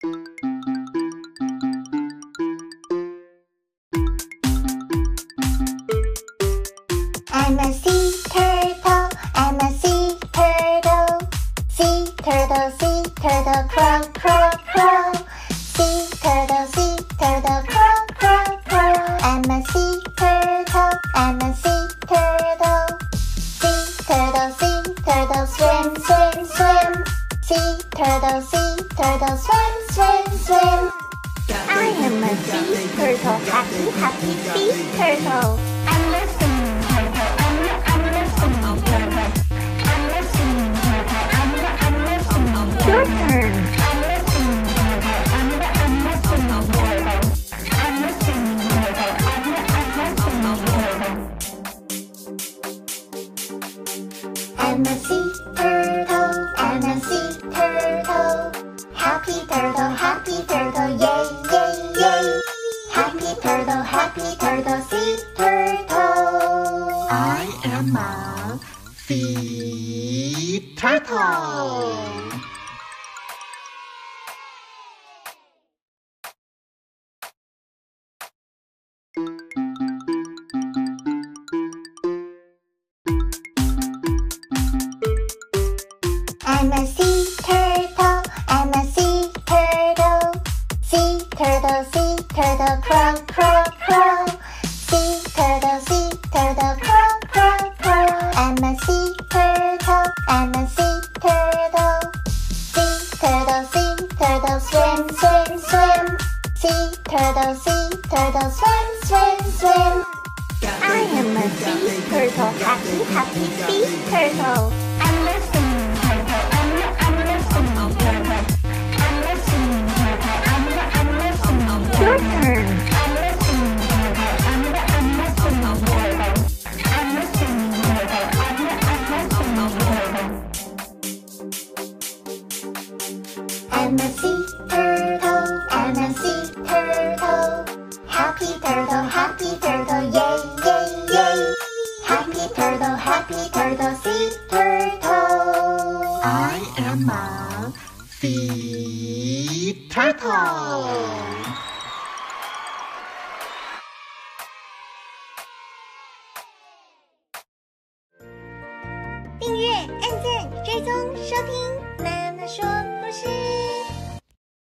I'm a sea turtle. I'm a sea turtle. Sea turtle, sea turtle, crawl, crawl, crawl. Sea turtle, sea turtle, crawl, crawl, crawl. I'm a sea turtle. I'm a sea turtle. Sea turtle, sea turtle, swim, swim, swim. Sea turtle, sea turtle, swim, swim, swim. I am a sea turtle, happy, happy sea turtle. I'm a sea turtle, I'm a, I'm a sea turtle. I'm a sea turtle, I'm a, I'm a sea turtle. I'm a sea turtle, I'm a, I'm a sea turtle. I'm a sea turtle. I'm a sea turtle, Happy turtle, happy turtle, yay, yay, yay. Happy turtle, happy turtle, sea turtle. I am a sea turtle. I'm a sea turtle, sea turtle, crawl, crawl, crawl. Sea turtle, sea turtle, crawl, crawl, crawl. I'm a sea turtle, I'm a sea turtle. Sea turtle, sea turtle, swim, swim, swim. Sea turtle, sea turtle, swim, swim, swim. I am a sea turtle, happy, happy sea turtle. I'm a sea turtle, I'm a sea turtle. Happy turtle, happy turtle, yay, yay, yay. Happy turtle, happy turtle, sea turtle. I am a sea turtle. 按键追踪收听妈妈说故事。